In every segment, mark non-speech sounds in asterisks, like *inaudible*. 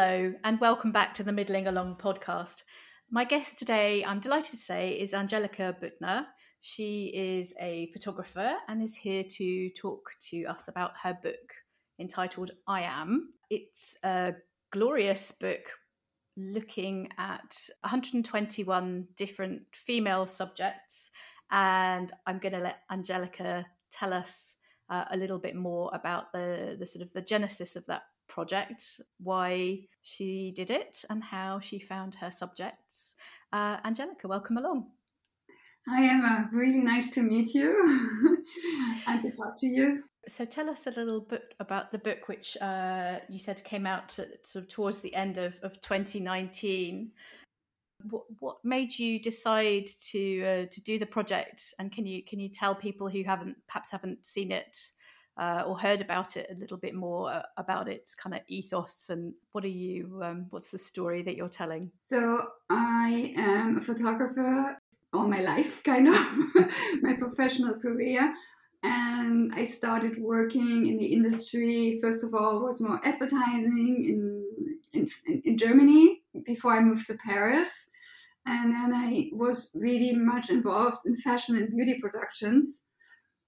Hello, and welcome back to the Middling Along podcast. My guest today, I'm delighted to say, is Angelika Buettner. She is a photographer and is here to talk to us about her book entitled I Am. It's a glorious book looking at 121 different female subjects, and I'm going to let Angelika tell us uh, a little bit more about the the sort of the genesis of that project, why she did it, and how she found her subjects. Uh, Angelika, welcome along. Hi, Emma. Really nice to meet you *laughs* and to talk to you. So, tell us a little bit about the book, which uh, you said came out sort of towards the end of, of 2019. What, what made you decide to uh, to do the project? And can you can you tell people who haven't perhaps haven't seen it uh, or heard about it a little bit more uh, about its kind of ethos and what are you um, what's the story that you're telling? So i am a photographer all my life *laughs* kind of *laughs* my professional career. And i started working in the industry first of all was more advertising in in, in germany before i moved to paris. And then i was really much involved in fashion and beauty productions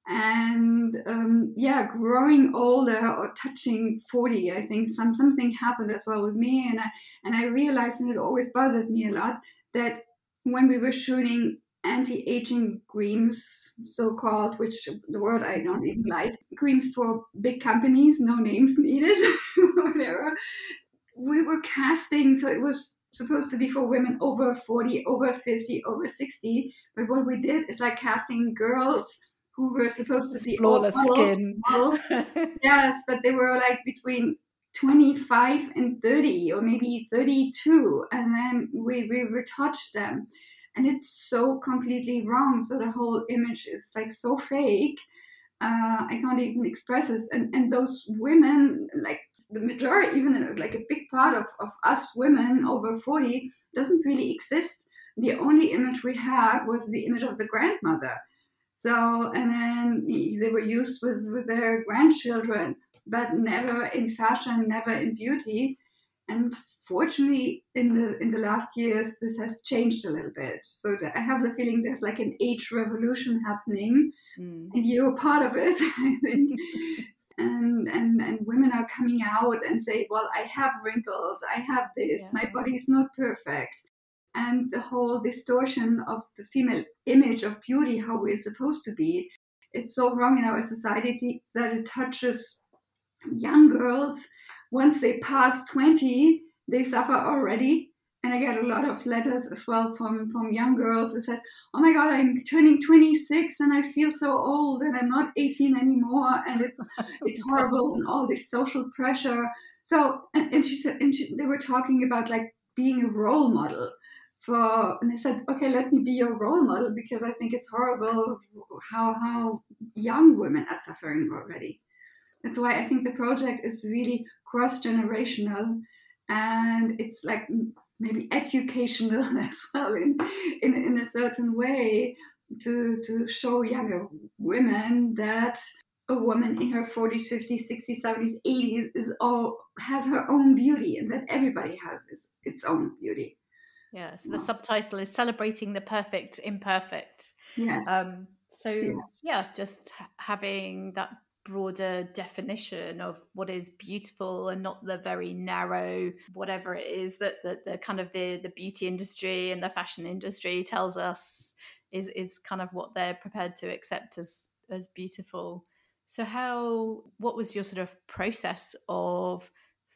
and um, yeah growing older or touching 40 i think some something happened as well with me and i and i realized and it always bothered me a lot that when we were shooting anti-aging creams so-called which the word i don't even like creams for big companies no names needed *laughs* whatever we were casting so it was supposed to be for women over 40 over 50 over 60 but what we did is like casting girls who were supposed to be flawless skin. *laughs* yes, but they were like between 25 and 30 or maybe 32 and then we, we retouched them. And it's so completely wrong so the whole image is like so fake. Uh, i can't even express this. And, and those women like the majority even like a big part of, of us women over 40 doesn't really exist. The only image we had was the image of the grandmother so, and then they were used with, with their grandchildren, but never in fashion, never in beauty. And fortunately, in the in the last years, this has changed a little bit. So I have the feeling there's like an age revolution happening, mm. and you're part of it, *laughs* I think. and and and women are coming out and say, well, I have wrinkles, I have this, yeah. my body is not perfect and the whole distortion of the female image of beauty, how we're supposed to be, is so wrong in our society that it touches young girls. Once they pass 20, they suffer already. And I get a lot of letters as well from, from young girls who said, Oh my God, I'm turning 26 and I feel so old and I'm not 18 anymore. And it's, *laughs* it's horrible and all this social pressure. So, and, and she said, and she, they were talking about like being a role model for and I said, okay, let me be your role model because I think it's horrible how how young women are suffering already. That's why I think the project is really cross generational and it's like maybe educational *laughs* as well in, in in a certain way to to show younger women that a woman in her 40s 50s 60s 70s 80s is all has her own beauty and that everybody has its, its own beauty yeah, so the subtitle is Celebrating the Perfect Imperfect. Yes. Um, so, yes. yeah, just having that broader definition of what is beautiful and not the very narrow whatever it is that the, the kind of the the beauty industry and the fashion industry tells us is is kind of what they're prepared to accept as as beautiful so how what was your sort of process of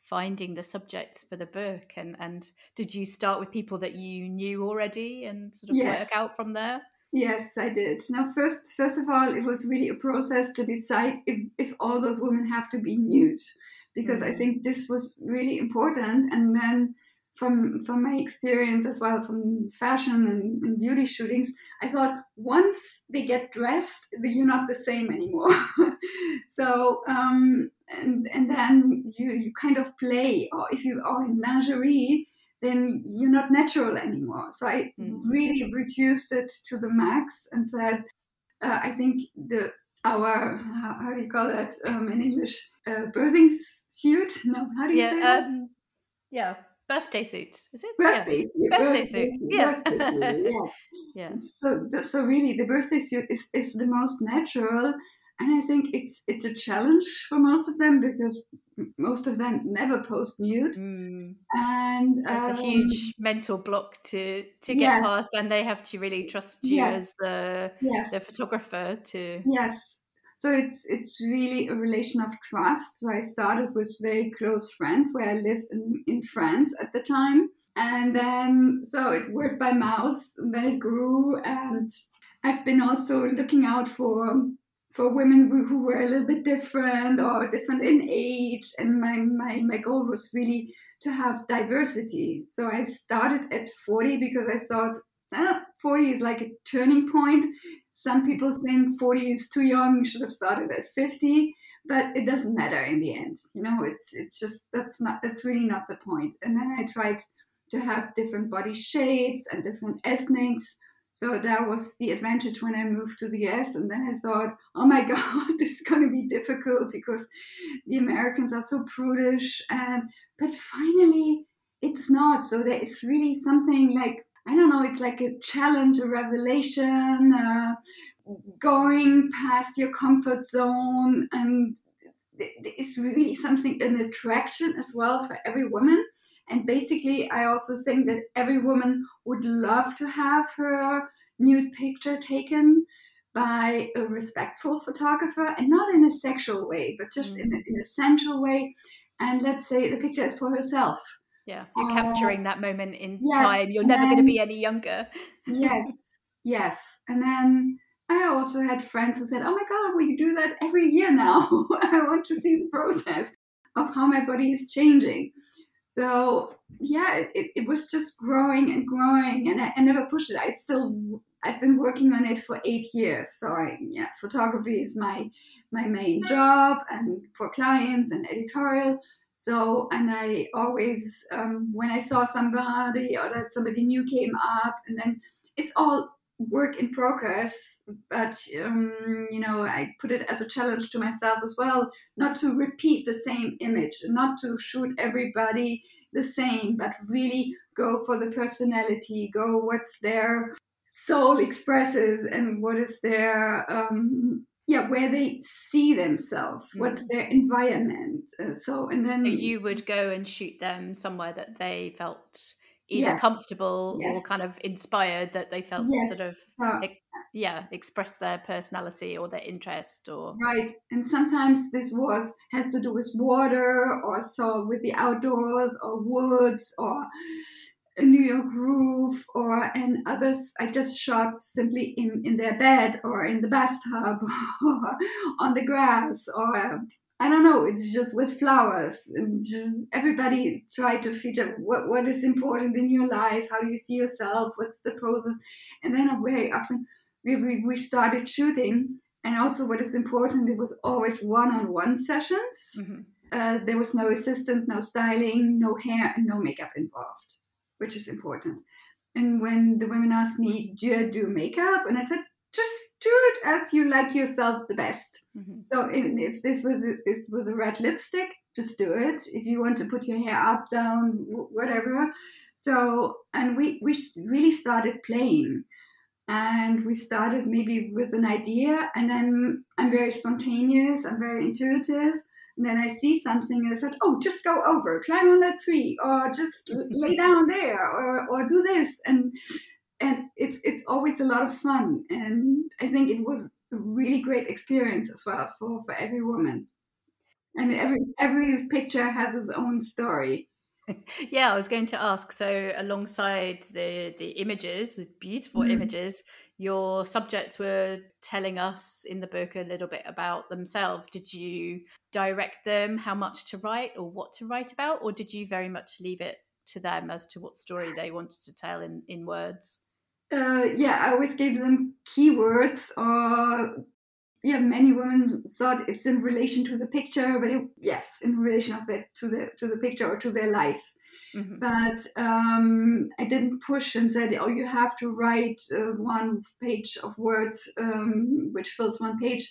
finding the subjects for the book and and did you start with people that you knew already and sort of yes. work out from there yes i did now first first of all it was really a process to decide if if all those women have to be nude because mm-hmm. i think this was really important and then from from my experience as well from fashion and, and, beauty shootings i thought once they get dressed you're not the same anymore *laughs* so um, and and then you you kind of play or if you are in lingerie then you're not natural anymore so i mm. really reduced it to the max and said uh, i think the our how, how do you call that um, in english uh, birthing suit no how do you yeah, say um, Yeah, birthday suit is it? Birthday yeah. suit. Birthday, birthday suit. suit, Yeah. birthday suit, yeah. *laughs* yeah. So, so really, the birthday suit is, is the most natural, and I think it's it's a challenge for most of them because most of them never post nude, Mm. and It's a um, huge mental block to to get yes. past, and they have to really trust you Yes. as the yes, the photographer to. Yes. So it's it's really a relation of trust. So I started with very close friends where I lived in, in France at the time. And then so it worked by mouth, then it grew and I've been also looking out for for women who, were a little bit different or different in age and my, my my goal was really to have diversity. So I started at 40 because I thought eh, 40 is like a turning point some people think 40 is too young you should have started at 50 but it doesn't matter in the end you know it's it's just that's not that's really not the point and then i tried to have different body shapes and different ethnics so that was the advantage when i moved to the us and then i thought oh my *laughs* god this is going to be difficult because the americans are so prudish and but finally it's not so there is really something like I don't know, it's like a challenge, a revelation, uh, going past your comfort zone. And it's really something, an attraction as well for every woman. And basically, I also think that every woman would love to have her nude picture taken by a respectful photographer and not in a sexual way, but just mm. in, a, in a sensual way. And let's say the picture is for herself yeah, you're uh, capturing that moment in yes, time. You're never going to be any younger. yes, yes. And then I also had friends who said, "Oh my God, we do that every year now. *laughs* I want to see the process of how my body is changing." So yeah, it, it was just growing and growing, and I, I never pushed it. I still I've been working on it for eight years. So I yeah, photography is my my main job, and for clients and editorial. So, and I always, um, when I saw somebody or that somebody new came up, and then it's all work in progress, but, um, you know, I put it as a challenge to myself as well, not to repeat the same image, not to shoot everybody the same, but really go for the personality, go what's their soul expresses and what is their, um, yeah where they see themselves mm. what's their environment uh, so and then so you would go and shoot them somewhere that they felt either yes. comfortable yes. or kind of inspired that they felt yes. sort of yeah express their personality or their interest or right and sometimes this was has to do with water or so with the outdoors or woods or a New York roof or and others I just shot simply in, in their bed or in the bathtub *laughs* or on the grass or I don't know, it's just with flowers and just everybody try to feature what, what is important in your life, how do you see yourself, what's the poses. And then very often we, we, we started shooting and also what is important, it was always one-on-one sessions. Mm-hmm. Uh, there was no assistant, no styling, no hair and no makeup involved which is important. And when the women asked me, Do you do makeup? And I said, it as you like yourself the best. Mm-hmm. So if this was a, this was a red lipstick, just do it. If you want to put your hair up, down, whatever. So and we we really started playing, and we started maybe with an idea, and then I'm very spontaneous. I'm very intuitive. And then I see something and I said, oh, just go over, climb on that tree, or just lay *laughs* down there, or, or do this. And and it's it's always a lot of fun. And I think it was a really great experience as well for, for every woman. And every every picture has its own story. *laughs* yeah, I was going to ask. So, alongside the the images, the beautiful mm-hmm. images, your subjects were telling us in the book a little bit about themselves. Did you direct them how much to write or what to write about, or did you very much leave it to them as to what story they wanted to tell in in words? Uh, yeah, I always gave them keywords or yeah, many women thought it's in relation to the picture, but it, yes, in relation of it to the to the picture or to their life. Mm-hmm. But um, I didn't push and said, "Oh, you have to write uh, one page of words, um, which fills one page."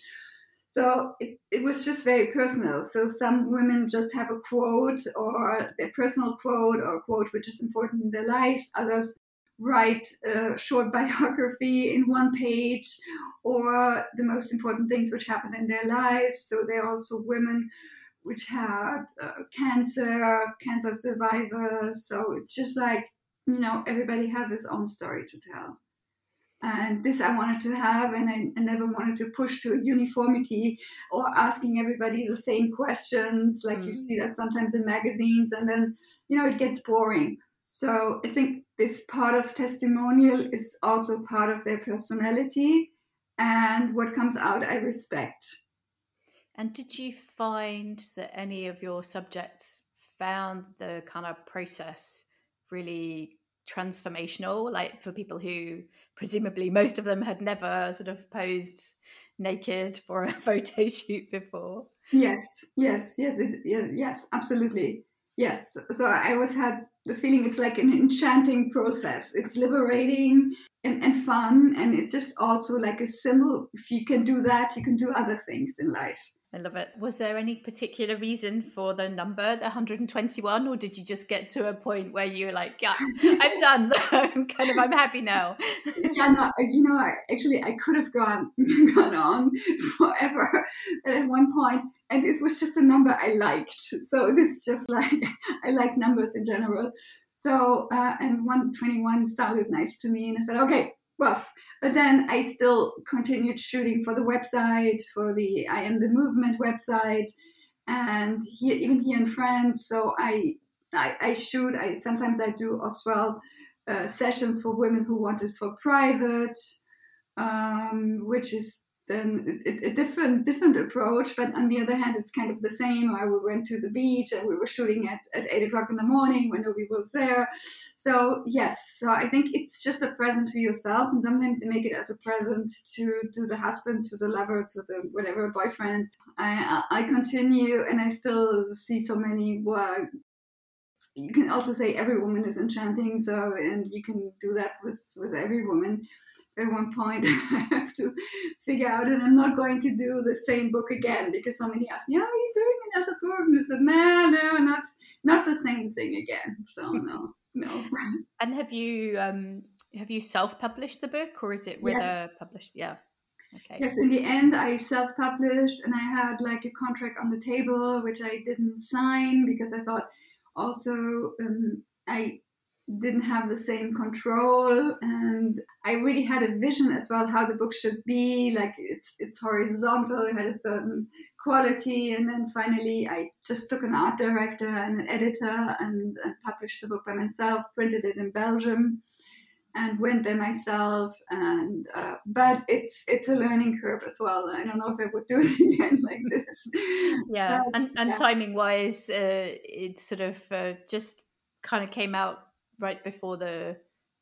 So it, it was just very personal. So some women just have a quote or their personal quote or quote which is important in their lives. Others write a short *laughs* biography in one page or the most important things which happened in their lives. So there are also women which had uh, cancer, cancer survivors. So it's just like, you know, everybody has his own story to tell. And this I wanted to have, and I, I never wanted to push to uniformity or asking everybody the same questions, like mm. you see that sometimes in magazines, and then, you know, it gets boring. So I think this part of testimonial is also part of their personality, and what comes out, I respect. And did you find that any of your subjects found the kind of process really transformational? Like for people who presumably most of them had never sort of posed naked for a *laughs* photo shoot before. Yes, yes, yes, it, yes, absolutely. Yes. So I always had the feeling it's like an enchanting process. It's liberating and, and fun. And it's just also like a symbol. If you can do that, you can do other things in life. I love it. Was there any particular reason for the number, the 121, or did you just get to a point where you were like, "Yeah, *laughs* I'm done. *laughs* I'm kind of, I'm happy now." *laughs* yeah, no, you know, I, actually, I could have gone gone on forever, but at one point, and this was just a number I liked. So this just like I like numbers in general. So uh, and 121 sounded nice to me, and I said, "Okay, rough. But then I still continued shooting for the website, for the I Am the Movement website, and here, even here in France. So I, I, I shoot. I sometimes I do as well uh, sessions for women who want it for private, um, which is then a, a, different different approach. But on the other hand, it's kind of the same. I we went to the beach and we were shooting at, at eight o'clock in the morning when nobody was there. So yes, so I think it's just a present to yourself, and sometimes you make it as a present to to the husband, to the lover, to the whatever boyfriend. I I continue, and I still see so many. Well, you can also say every woman is enchanting. So and you can do that with with every woman at one point *laughs* I have to figure out, and I'm not going to do the same book again because somebody asked me, "Are you doing another book?" And I said, "No, no, not not the same thing again." So no, no. *laughs* And have you um have you self published the book, or is it with yes. a published? Yeah. Okay. Yes, in the end, I self published, and I had like a contract on the table which I didn't sign because I thought also um, I didn't have the same control and i really had a vision as well how the book should be like it's it's horizontal it had a certain quality and then finally i just took an art director and an editor and, and published the book by myself printed it in belgium and went there myself and uh, but it's it's a learning curve as well i don't know if i would do *laughs* it again like this yeah but, and, and yeah. timing wise uh, it sort of uh, just kind of came out right before the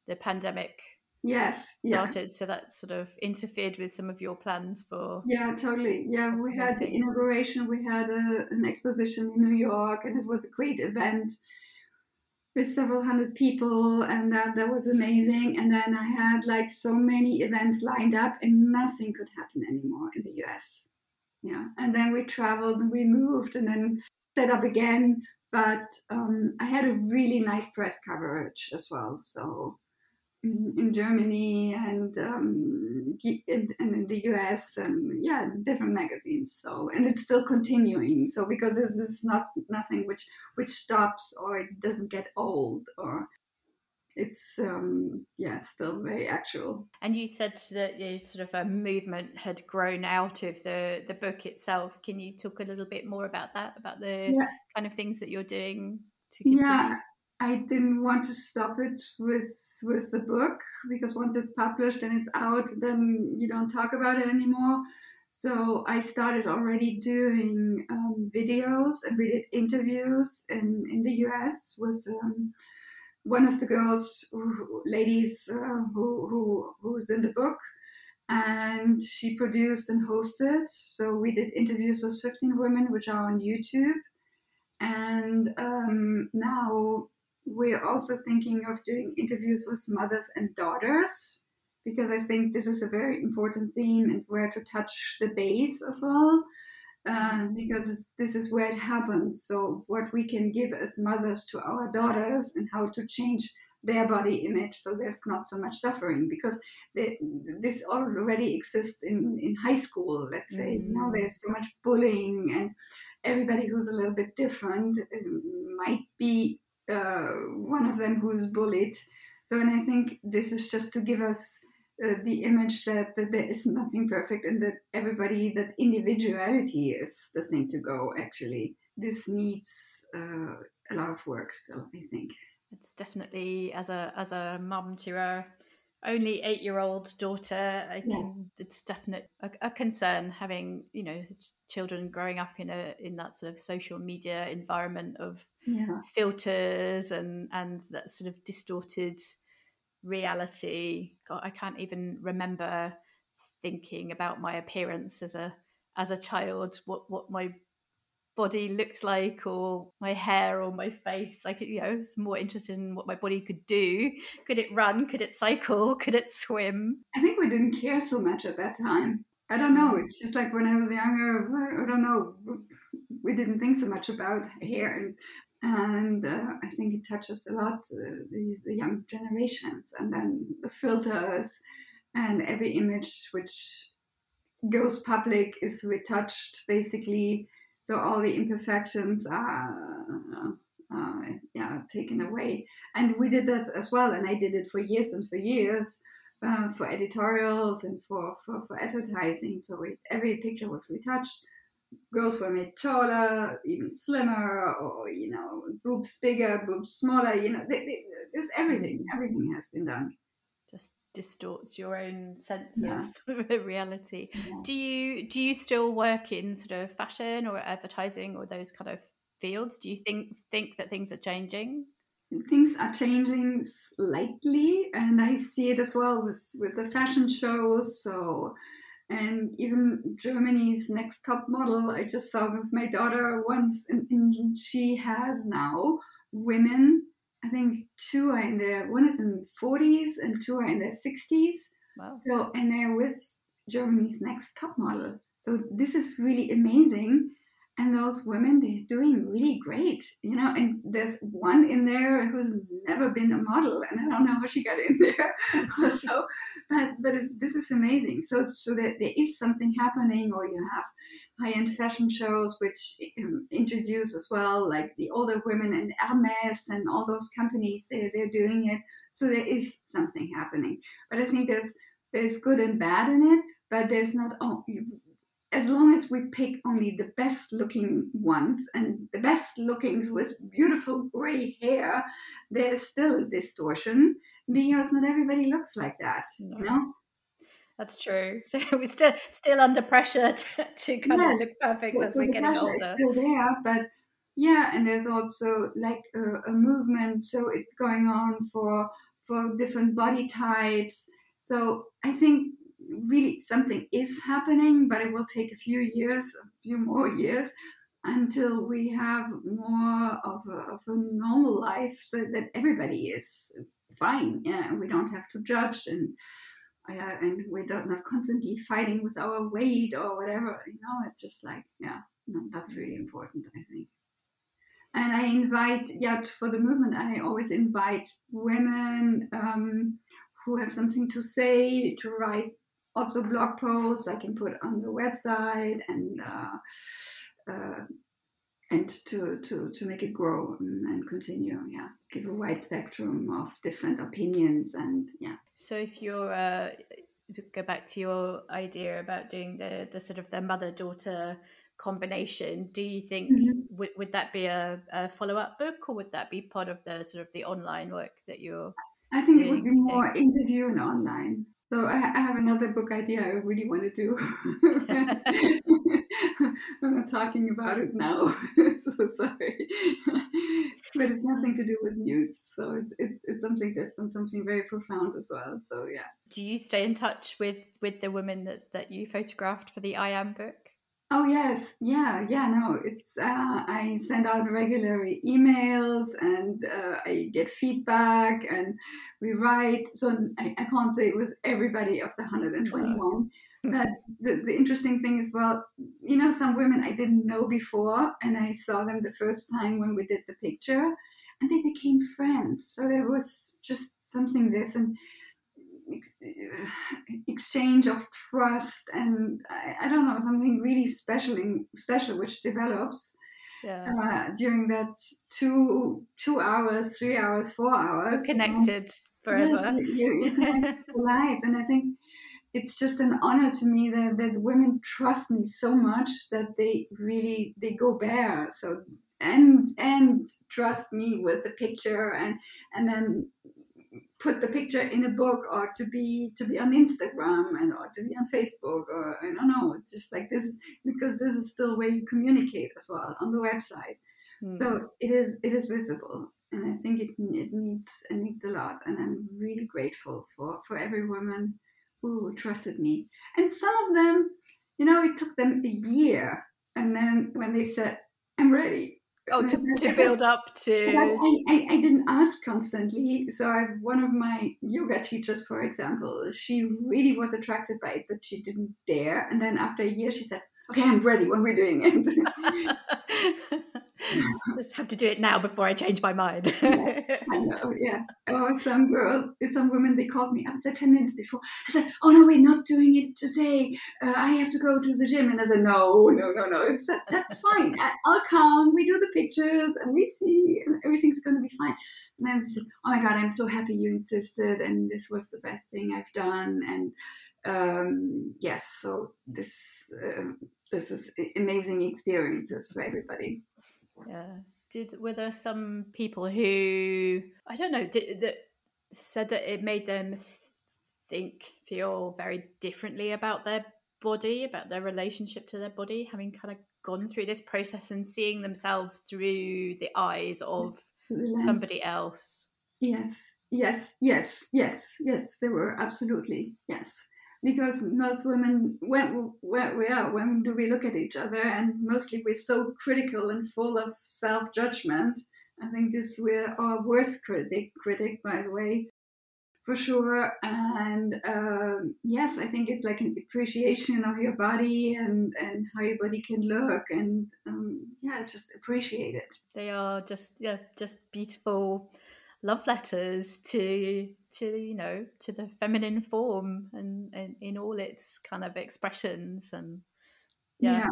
the pandemic yes started yeah. so that sort of interfered with some of your plans for yeah totally. Yeah we had the inauguration we had a, an exposition in new york and it was a great event with several hundred people and that, that was amazing. And then i had like so many events lined up and nothing could happen anymore in the us yeah and then we traveled and we moved and then set up again but um, I had a really nice press coverage as well. So in, in Germany and, um, in, and in the US and yeah, different magazines. So and it's still continuing. So because this is not nothing which which stops or it doesn't get old or it's um yeah still very actual. And you said that you sort of a movement had grown out of the the book itself. Can you talk a little bit more about that about the yeah. kind of things that you're doing to continue? Yeah i didn't want to stop it with with the book because once it's published and it's out then you don't talk about it anymore. So I started already doing um, videos and we did interviews in, in the US with um, one of the girls, ladies uh, who, who who's in the book, and she produced and hosted. So we did interviews with 15 women, which are on YouTube, and um, now we're also thinking of doing interviews with mothers and daughters because I think this is a very important theme and where to touch the base as well. Uh, because this is where it happens. So, what we can give as mothers to our daughters and how to change their body image so there's not so much suffering because they, this already exists in, in high school let's say mm. now there's so much bullying and everybody who's a little bit different um, might be uh, one of them who's bullied so and i think this is just to give us uh, the image that, that there is nothing perfect and that everybody that individuality is the thing to go actually this needs uh, a lot of work still i think it's definitely as a as a mum to a only eight year old daughter I can, yes. it's definitely a, a, concern having you know children growing up in a in that sort of social media environment of yeah. filters and and that sort of distorted reality God, I can't even remember thinking about my appearance as a as a child what what my body looked like or my hair or my face. I could, you know, was more interested in what my body could do. Could it run? Could it cycle? *laughs* Could it swim? I think we didn't care so much at that time. I don't know. It's just like when I was younger, I don't know. We didn't think so much about hair. And, and uh, I think it touches a lot uh, the, the young generations. And then the filters and every image which goes public is retouched basically. So all the imperfections are uh, yeah taken away. And we did that as well and i did it for years and for years uh, for editorials and for, for, for advertising. So every picture was retouched girls were made taller even slimmer or you know boobs bigger boobs smaller you know they, they, there's everything mm. everything has been done just distorts your own sense yeah. of *laughs* reality. Yeah. Do you do you still work in sort of fashion or advertising or those kind of fields? Do you think think that things are changing? Things are changing slightly, and I see it as well with with the fashion shows. So, and even Germany's Next Top Model, I just saw with my daughter once, and, and she has now women I think two are in their one is in 40s and two are in their 60s. Wow. So and they're with Germany's next top model. So this is really amazing. And those women, they're doing really great, you know. And there's one in there who's never been a model, and I don't know how she got in there. *laughs* *laughs* so, but but this is amazing. So so that there is something happening, or you have high-end fashion shows which um, introduce as well like the older women and Hermes and all those companies they, they're doing it so there is something happening but I think there's there's good and bad in it but there's not oh, as long as we pick only the best looking ones and the best looking with beautiful gray hair there's still distortion because not everybody looks like that you know that's true. *laughs* So we're still still under pressure *laughs* to, to kind yes. of look perfect well, as so we're getting older. Is still there, but yeah, and there's also like a, a, movement, so it's going on for for different body types. So I think really something is happening, but it will take a few years, a few more years, until we have more of a, of a normal life, so that everybody is fine. Yeah, we don't have to judge and uh, and we're not constantly fighting with our weight or whatever. You know, it's just like, yeah, that's really important, I think. And I invite, yeah, for the movement, I always invite women um, who have something to say to write also blog posts I can put on the website and uh, uh, and to, to, to make it grow and continue. Yeah, give a wide spectrum of different opinions and yeah. So if you're uh, to go back to your idea about doing the the sort of the mother daughter combination, do you think mm-hmm. would, would that be a, a follow up book or would that be part of the sort of the online work that you're? I think it would be more interview and online. So I, I, have another book idea I really want to do. *laughs* I'm not talking about it now, *laughs* so sorry. but it's nothing to do with newts, so it's, it's it's something different, something very profound as well. So yeah. Do you stay in touch with with the women that that you photographed for the I am book? Oh yes, yeah, yeah. No, it's uh, I send out regular emails and uh, I get feedback and we write. So I, I, can't say it was everybody of the 121. *laughs* But the, the interesting thing is, well, you know, some women I didn't know before, and I saw them the first time when we did the picture, and they became friends. So there was just something this and exchange of trust and I, I, don't know something really special in, special which develops yeah. uh, during that two two hours three hours four hours You're connected you know? forever yes, you, you *laughs* connect life and i think it's just an honor to me that, that women trust me so much that they really they go bare so and and trust me with the picture and and then put the picture in a book or to be to be on Instagram and or to be on Facebook or I don't know. It's just like this because this is still where you communicate as well on the website. Mm. So it is it is visible, and I think it it needs it needs a lot. And I'm really grateful for for every woman who trusted me. And some of them, you know, it took them a year, and then when they said I'm ready, Oh, to, to *laughs* build up to. I, I, I, didn't ask constantly. So I one of my yoga teachers, for example, she really was attracted by it, but she didn't dare. And then after a year, she said, "Okay, I'm ready. When we're doing it." *laughs* *laughs* *laughs* just have to do it now before I change my mind. yeah, I know, yeah. Or some girls, some women, they called me. I said 10 minutes before. I said, oh no, we're not doing it today. Uh, I have to go to the gym. And I said, no, no, no, no. Said, That's fine. I, will come. We do the pictures and we see and everything's going to be fine. And then said, oh my God, I'm so happy you insisted. And this was the best thing I've done. And um, yes, so this, uh, this is amazing experiences for everybody. Yeah. Did were there some people who I don't know did, that said that it made them think feel very differently about their body, about their relationship to their body, having kind of gone through this process and seeing themselves through the eyes of somebody else. Yes, yes, yes, yes, yes. There were. Absolutely. Yes because most women when where we are when do we look at each other? And mostly we're so critical and full of self-judgment. I think this we're our worst critic critic by the way for sure. And um, yes i think it's like an appreciation of your body and and how your body can look and um, yeah just appreciate it. They are just yeah just beautiful love letters to to you know to the feminine form and, and in all its kind of expressions and yeah, yeah.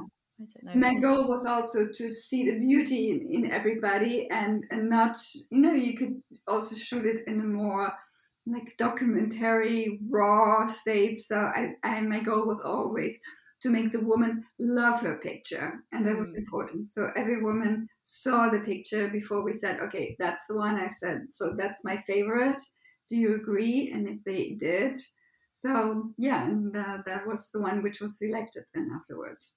My goal was also to see the beauty in, in everybody and and not you know you could also shoot it in a more like documentary raw state so I, I my goal was always to make the woman love her picture. And that was mm. important. So every woman saw the picture before we said, okay, that's the one I said. So that's my favorite. Do you agree? And if they did, so yeah, and uh, that was the one which was selected then afterwards.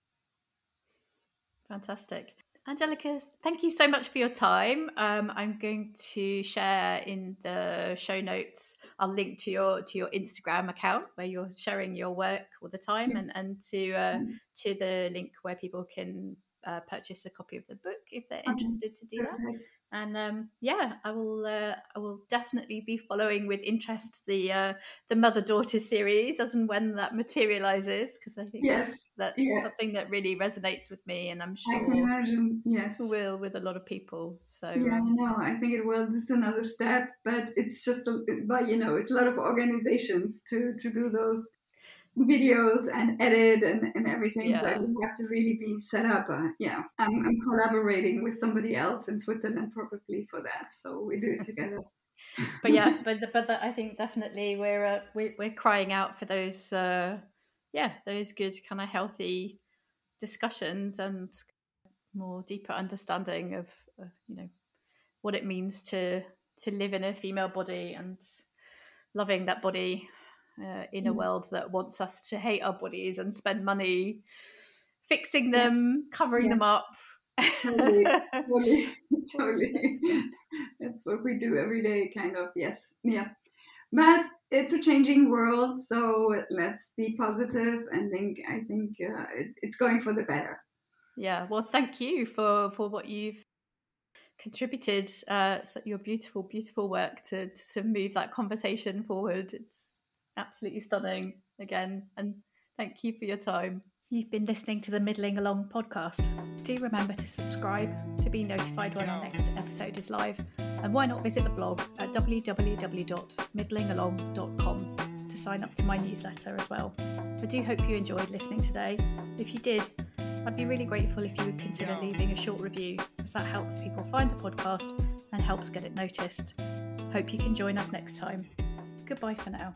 Fantastic. Angelika, thank you so much for your time. Um, I'm going to share in the show notes. I'll link to your to your Instagram account where you're sharing your work all the time, yes. and and to uh, mm. to the link where people can uh, purchase a copy of the book if they're interested to do that and um, yeah, I will. Uh, I will definitely be following with interest the uh, the mother daughter series as and when that materializes because I think yes. that's, that's yeah. something that really resonates with me, and I'm sure I can imagine. Yes, will with a lot of people. So yeah, I know. I think it will. This is another step, but it's just, a, but you know, it's a lot of organizations to to do those videos and edit and, and everything. Yeah. So we have to really be set up. Uh, yeah, I'm, I'm collaborating with somebody else in Switzerland probably for that. So we do it *laughs* together. but yeah, but the, but the, I think definitely we're uh, we, we're crying out for those uh, yeah those good kind of healthy discussions and more deeper understanding of uh, you know what it means to to live in a female body and loving that body uh, in a world that wants us to hate our bodies and spend money fixing them, yeah. covering yes. them up. totally, *laughs* totally, *laughs* totally. That's what we do every day, kind of. Yes, yeah. but it's a changing world, so let's be positive and think. I think uh, it, it's going for the better. Yeah. Well, thank you for for what you've contributed. Uh, so your beautiful, beautiful work to to move that conversation forward. It's absolutely stunning again, and thank you for your time. You've been listening to the Middling Along podcast. Do remember to subscribe to be notified when our next episode is live. And why not visit the blog at www.middlingalong.com to sign up to my newsletter as well. I do hope you enjoyed listening today. If you did, I'd be really grateful if you would consider leaving a short review, as that helps people find the podcast and helps get it noticed. Hope you can join us next time. Goodbye for now.